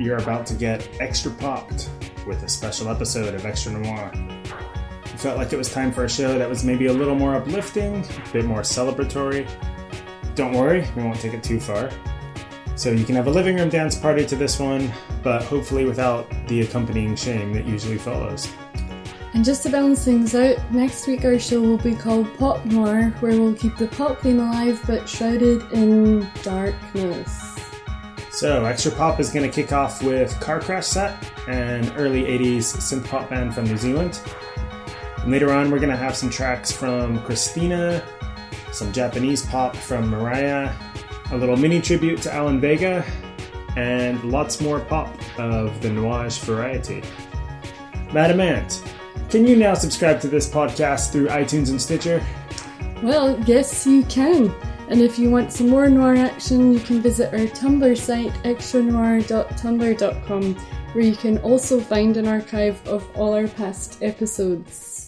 You're about to get extra popped with a special episode of Extra Noir. We felt like it was time for a show that was maybe a little more uplifting, a bit more celebratory. Don't worry, we won't take it too far. So you can have a living room dance party to this one, but hopefully without the accompanying shame that usually follows. And just to balance things out, next week our show will be called Pop Noir, where we'll keep the pop theme alive but shrouded in darkness. So, Extra Pop is going to kick off with Car Crash Set, an early 80s synth pop band from New Zealand. And later on, we're going to have some tracks from Cristina, some Japanese pop from Mariah, a little mini tribute to Alan Vega, and lots more pop of the noirish variety. Madam Ant, can you now subscribe to this podcast through iTunes and Stitcher? Well, yes, you can. And if you want some more noir action, you can visit our Tumblr site, extranoir.tumblr.com, where you can also find an archive of all our past episodes.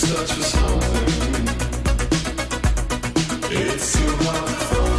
search for something. It's too hard for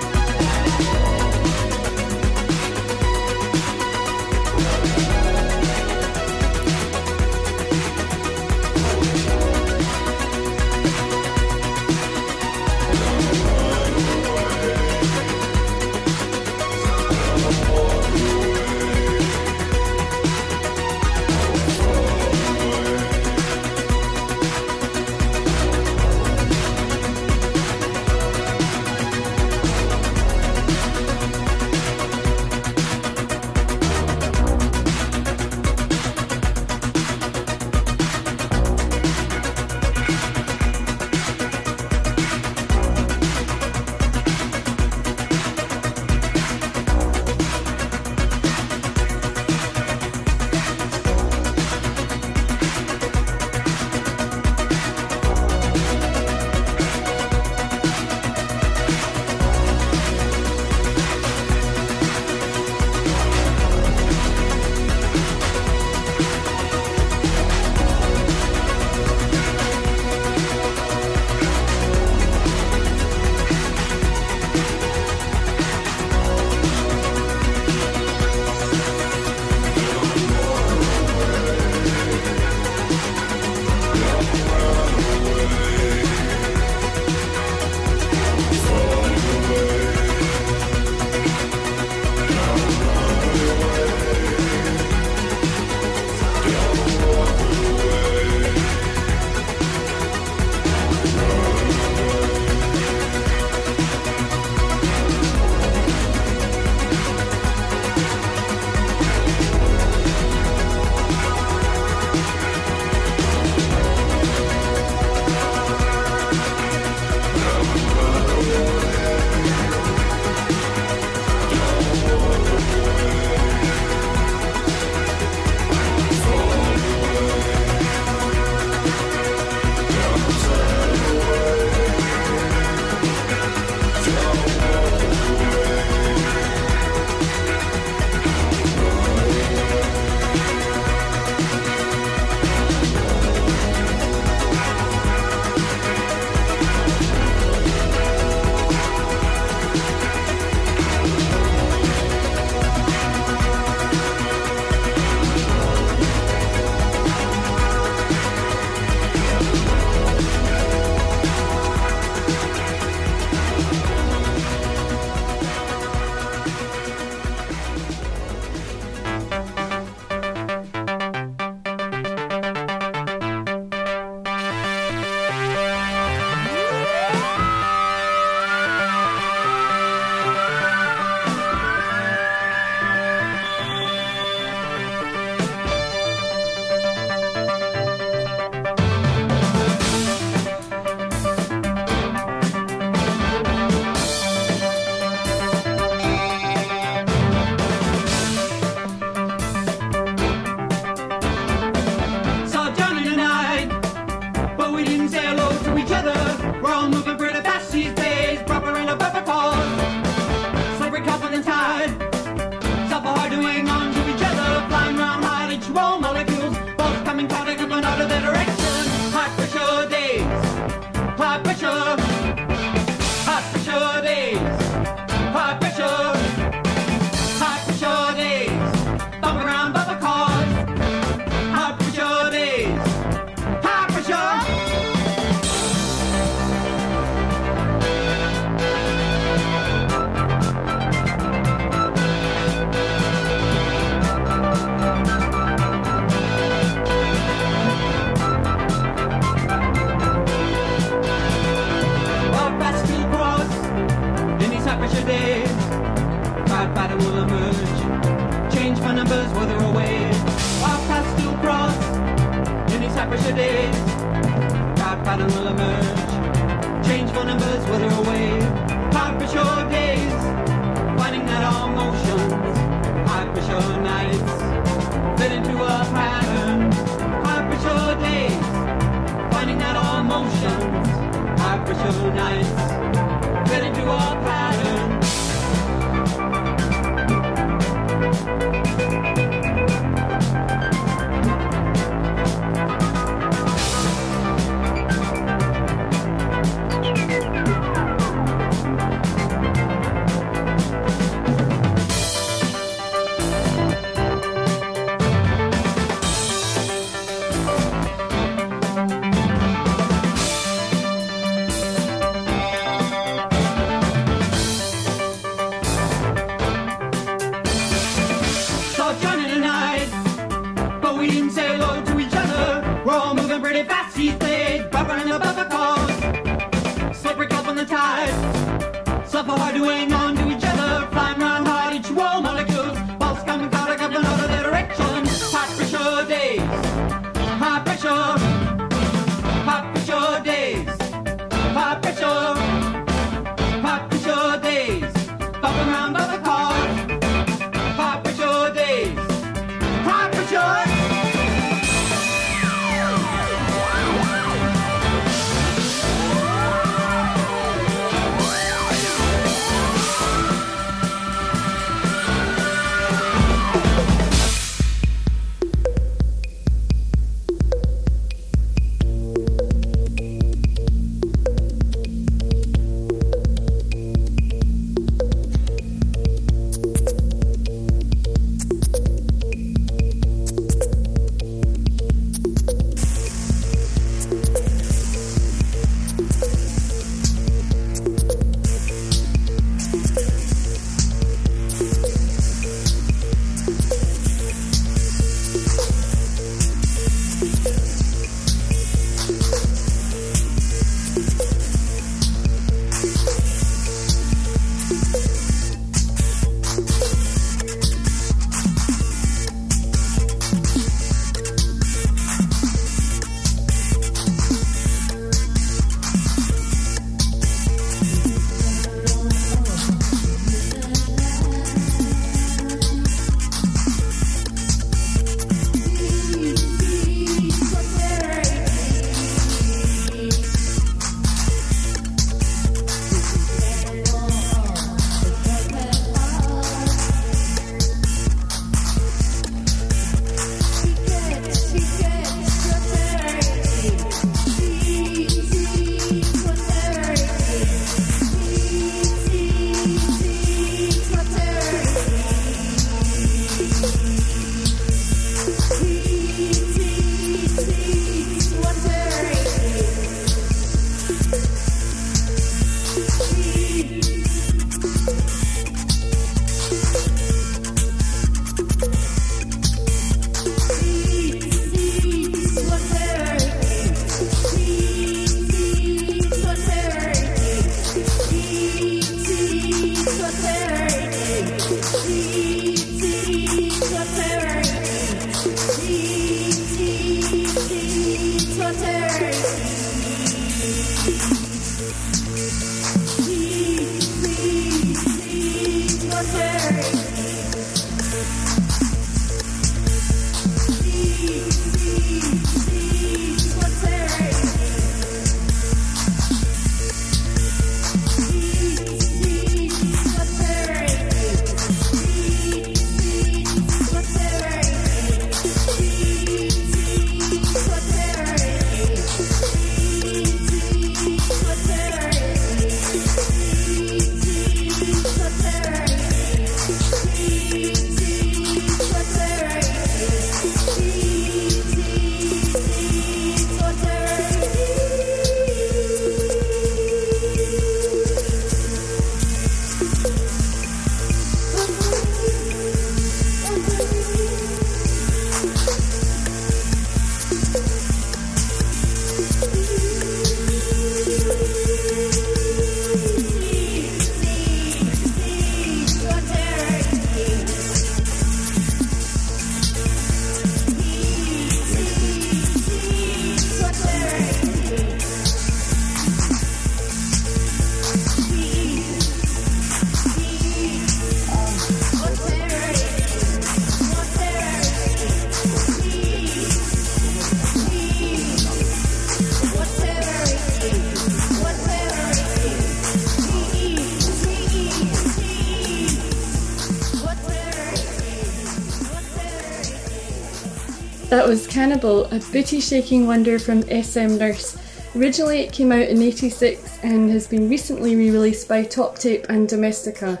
Cannibal, a booty shaking wonder from SM Nurse. Originally, it came out in 86 and has been recently re released by Top Tape and Domestica.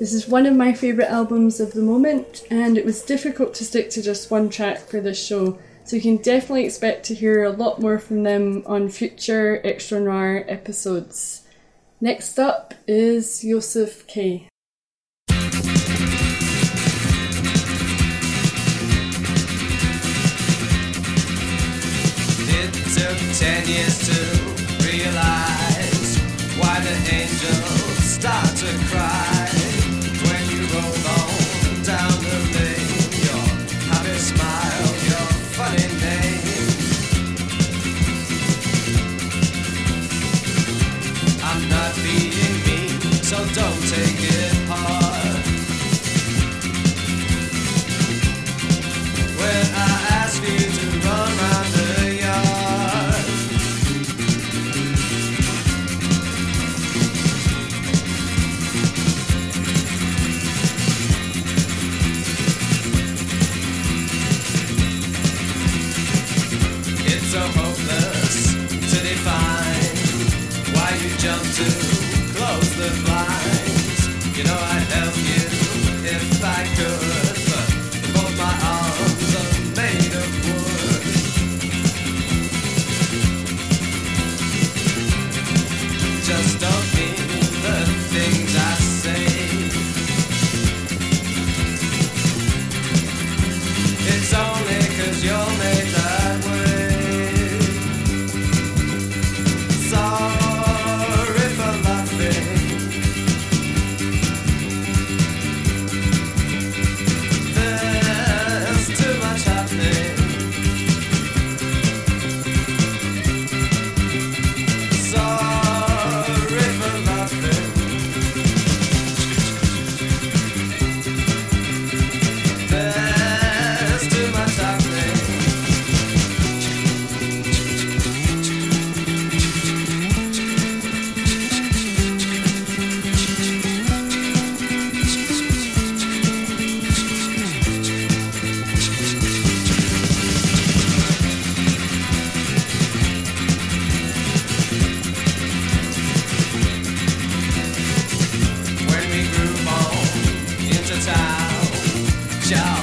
This is one of my favourite albums of the moment, and it was difficult to stick to just one track for this show, so you can definitely expect to hear a lot more from them on future Extra Noir episodes. Next up is Josef K. ten years to Charles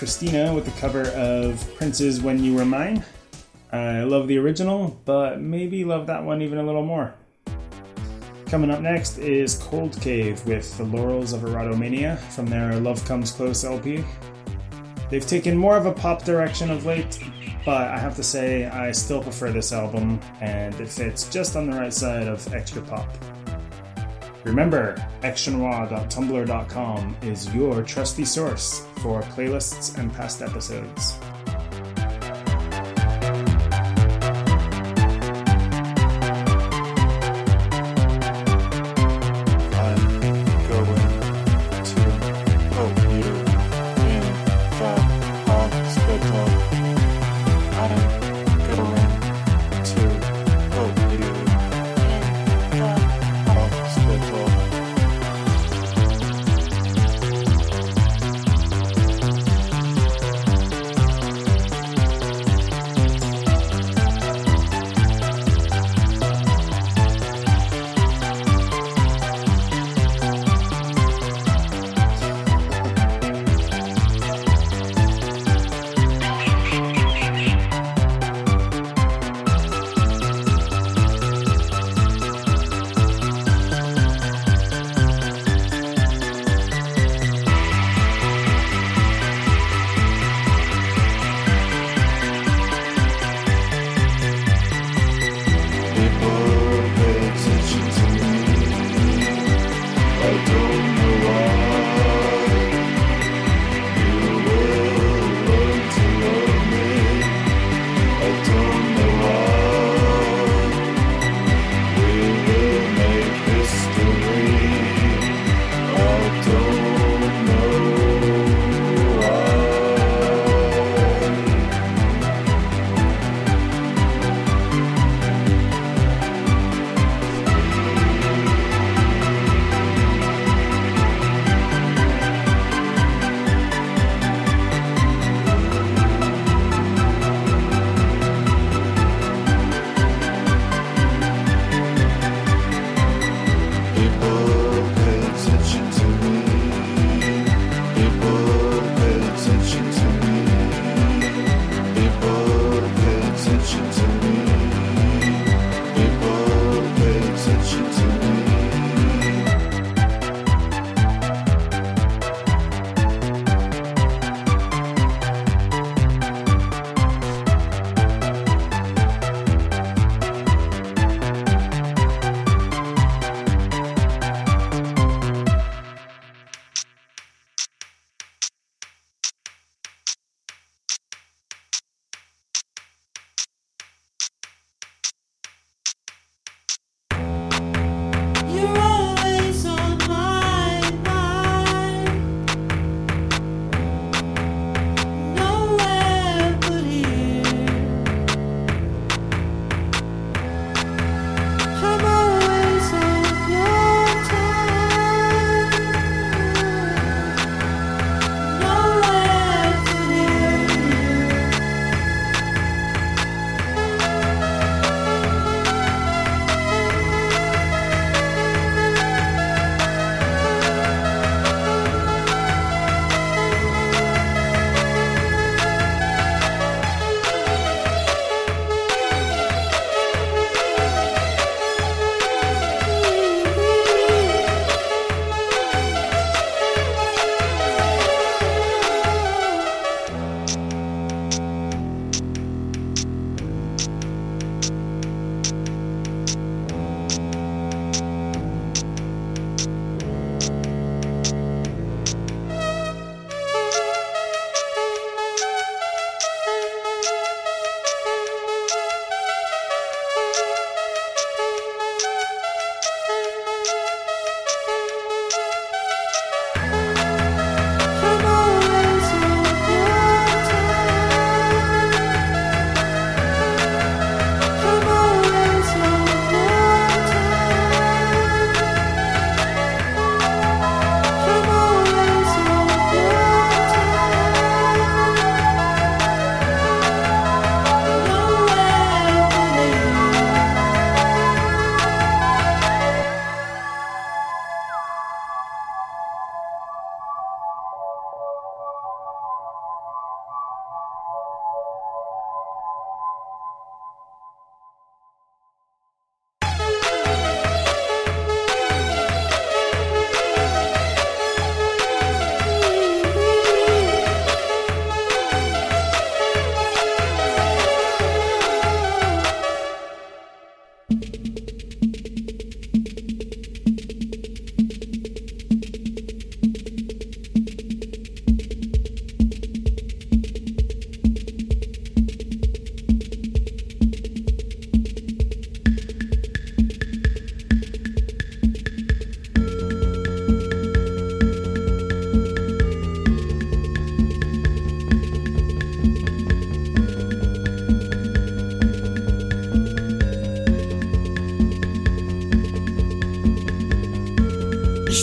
Cristina with the cover of Prince's When You Were Mine. I love the original, but maybe love that one even a little more. Coming up next is Cold Cave with The Laurels of Erotomania from their Love Comes Close LP. They've taken more of a pop direction of late, but I have to say I still prefer this album, and it fits just on the right side of extra pop. Remember, extranoir.tumblr.com is your trusty source for playlists and past episodes.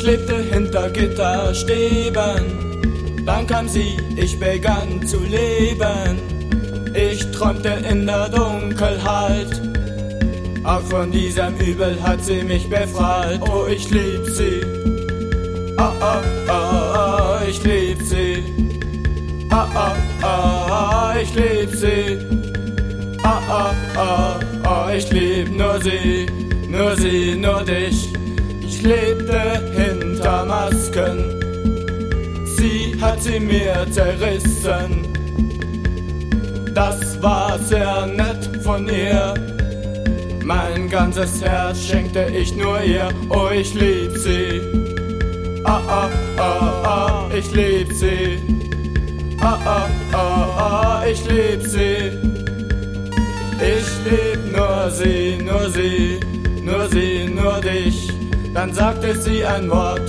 Lebte hinter Gitterstäben. Dann kam sie, ich begann zu leben. Ich träumte in der Dunkelheit. Auch von diesem Übel hat sie mich befreit. Oh, ich lieb sie. Ah, ah, ah, ich lieb sie. Ah, ah, ah, ich lieb sie. Ah, ah, ah, ah, ich lieb nur sie, nur sie, nur dich. Ich lebte hinter Masken, sie hat sie mir zerrissen. Das war sehr nett von ihr. Mein ganzes Herz schenkte ich nur ihr. Oh, ich lieb sie. Ah, ah, ah, ah, ich lieb sie. Ah, ah, ah, ah, ich lieb sie. Ich lieb nur sie, nur sie, nur sie, nur dich. Dann sagte sie ein Wort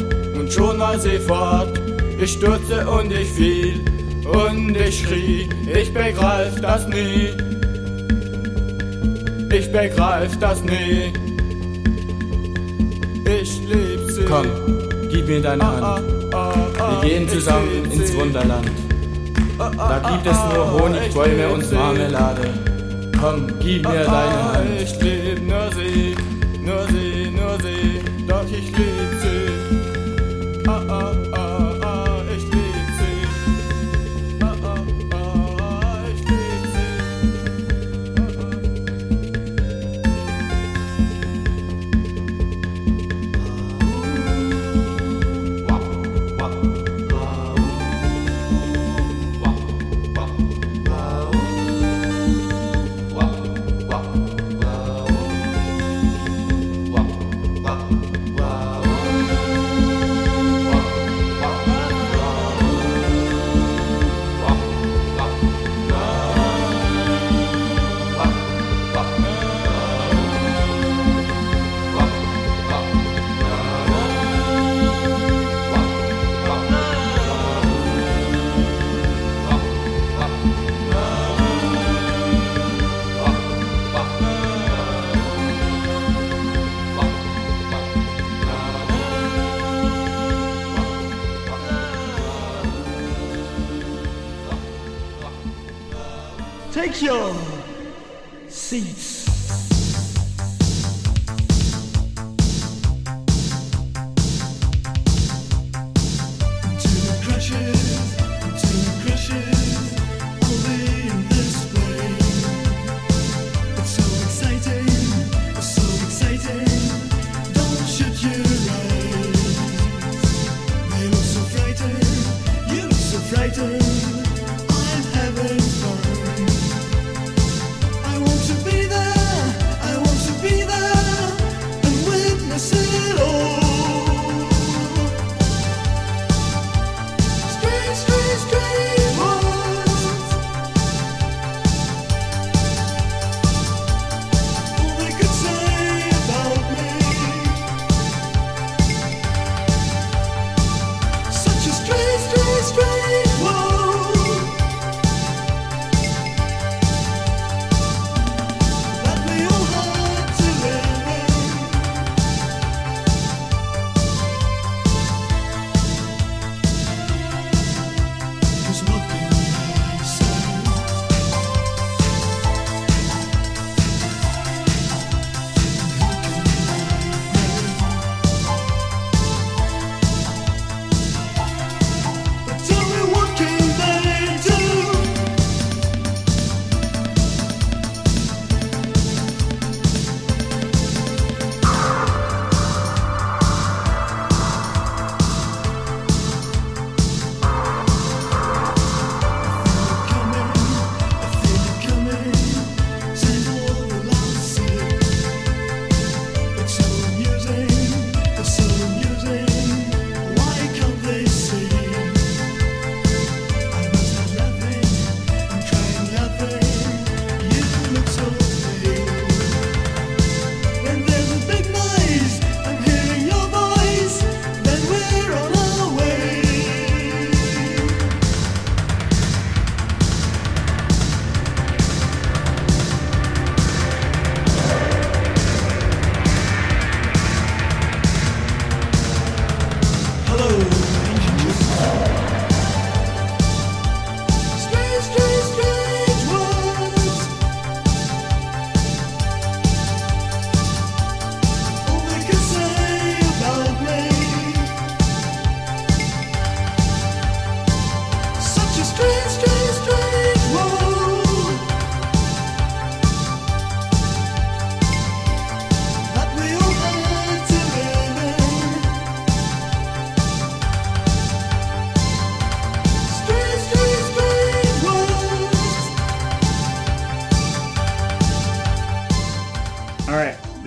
und schon war sie fort. Ich stürzte und ich fiel und ich schrie, ich begreif das nie. Ich begreif das nie. Ich lieb sie. Komm, gib mir deine Hand. Wir gehen zusammen ins Wunderland. Da gibt es nur Honigbäume und Marmelade. Komm, gib mir deine Hand. Ich lieb nur sie, nur sie,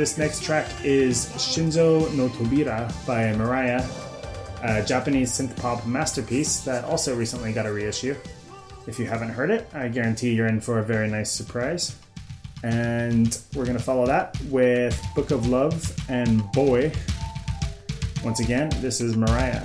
this next track is Shinzo no Tobira by Mariah, a Japanese synth pop masterpiece that also recently got a reissue. If you haven't heard it, I guarantee you're in for a very nice surprise. And we're going to follow that with Book of Love and Boy. Once again, this is Mariah.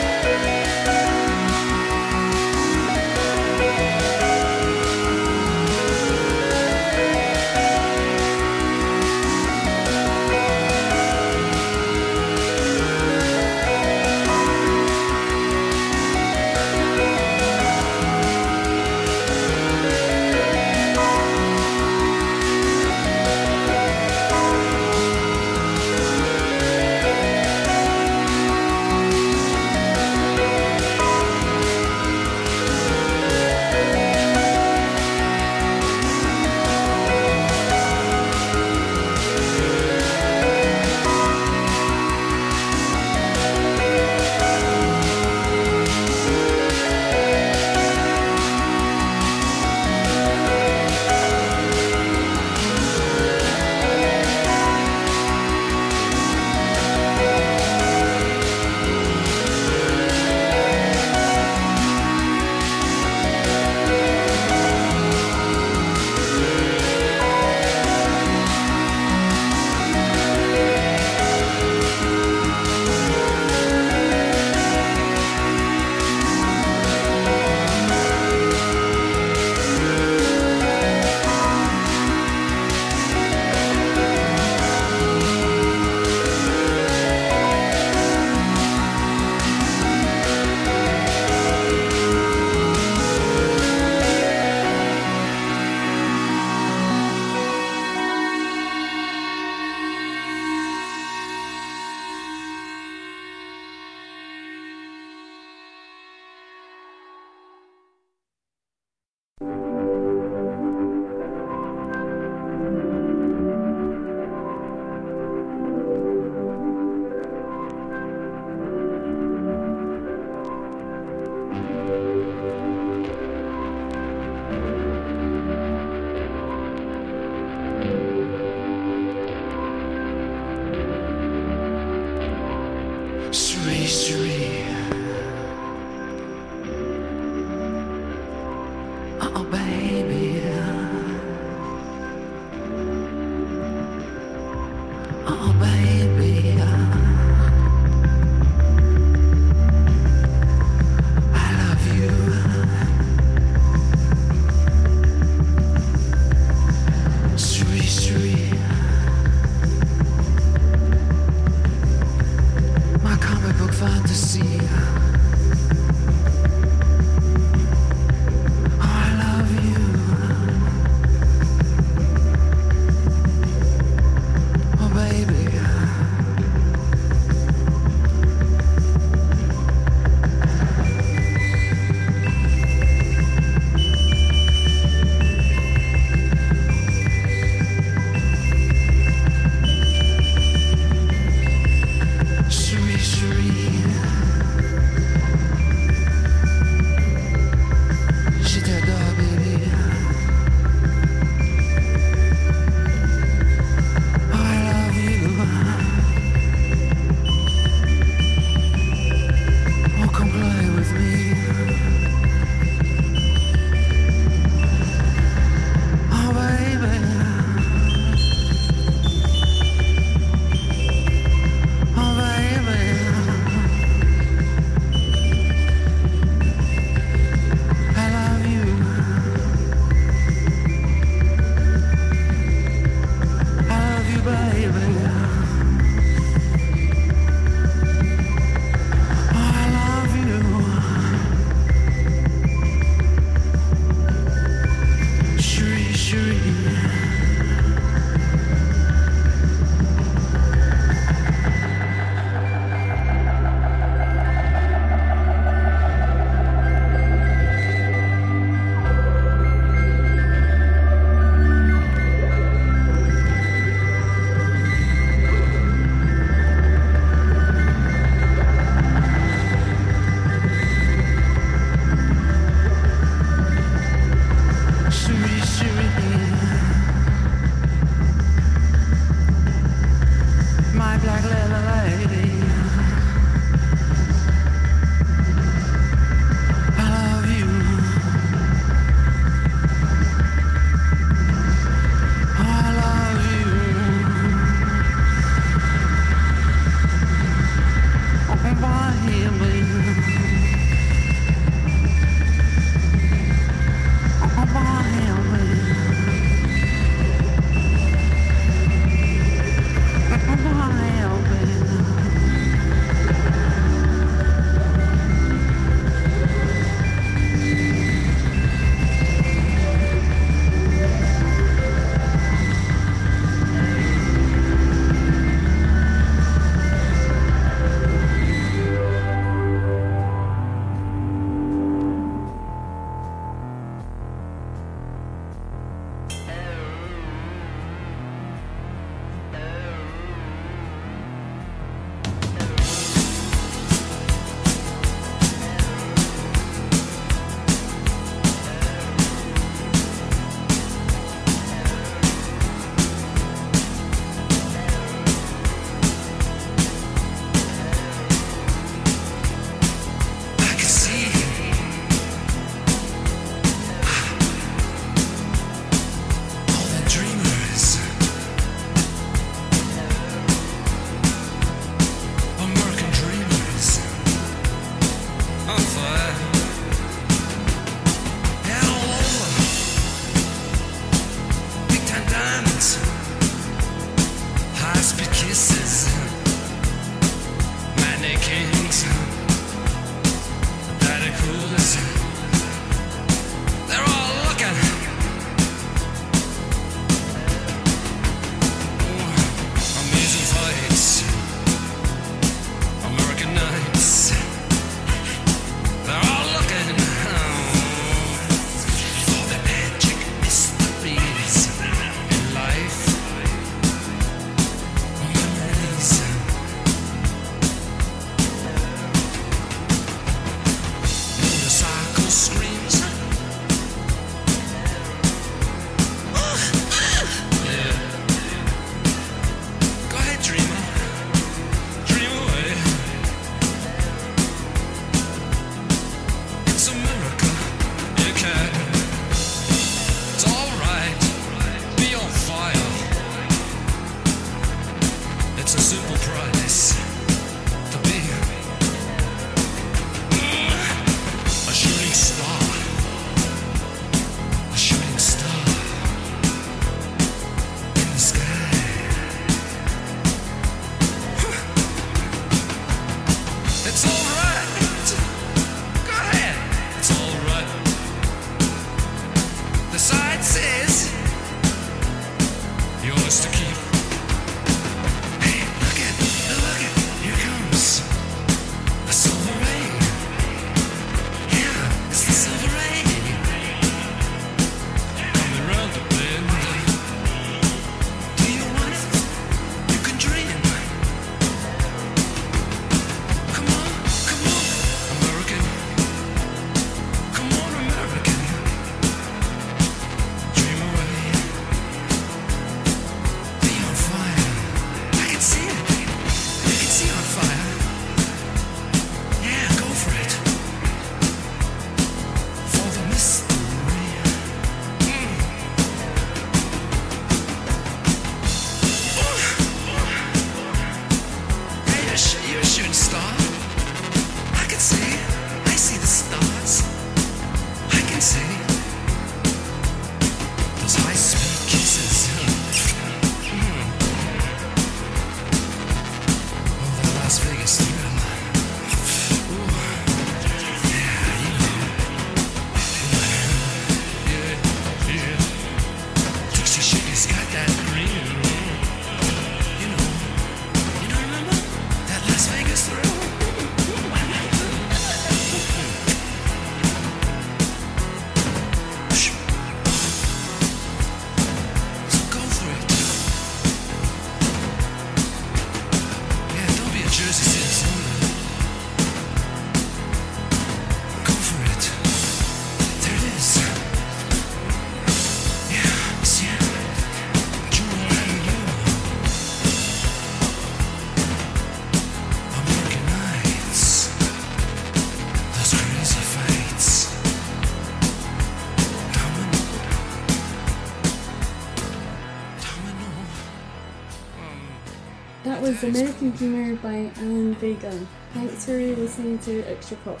American Humor by Alan Vega. Thanks for listening to Extra Pop.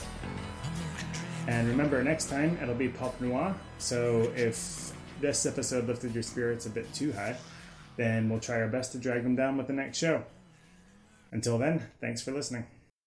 And remember, next time it'll be Pop Noir. So if this episode lifted your spirits a bit too high, then we'll try our best to drag them down with the next show. Until then, thanks for listening.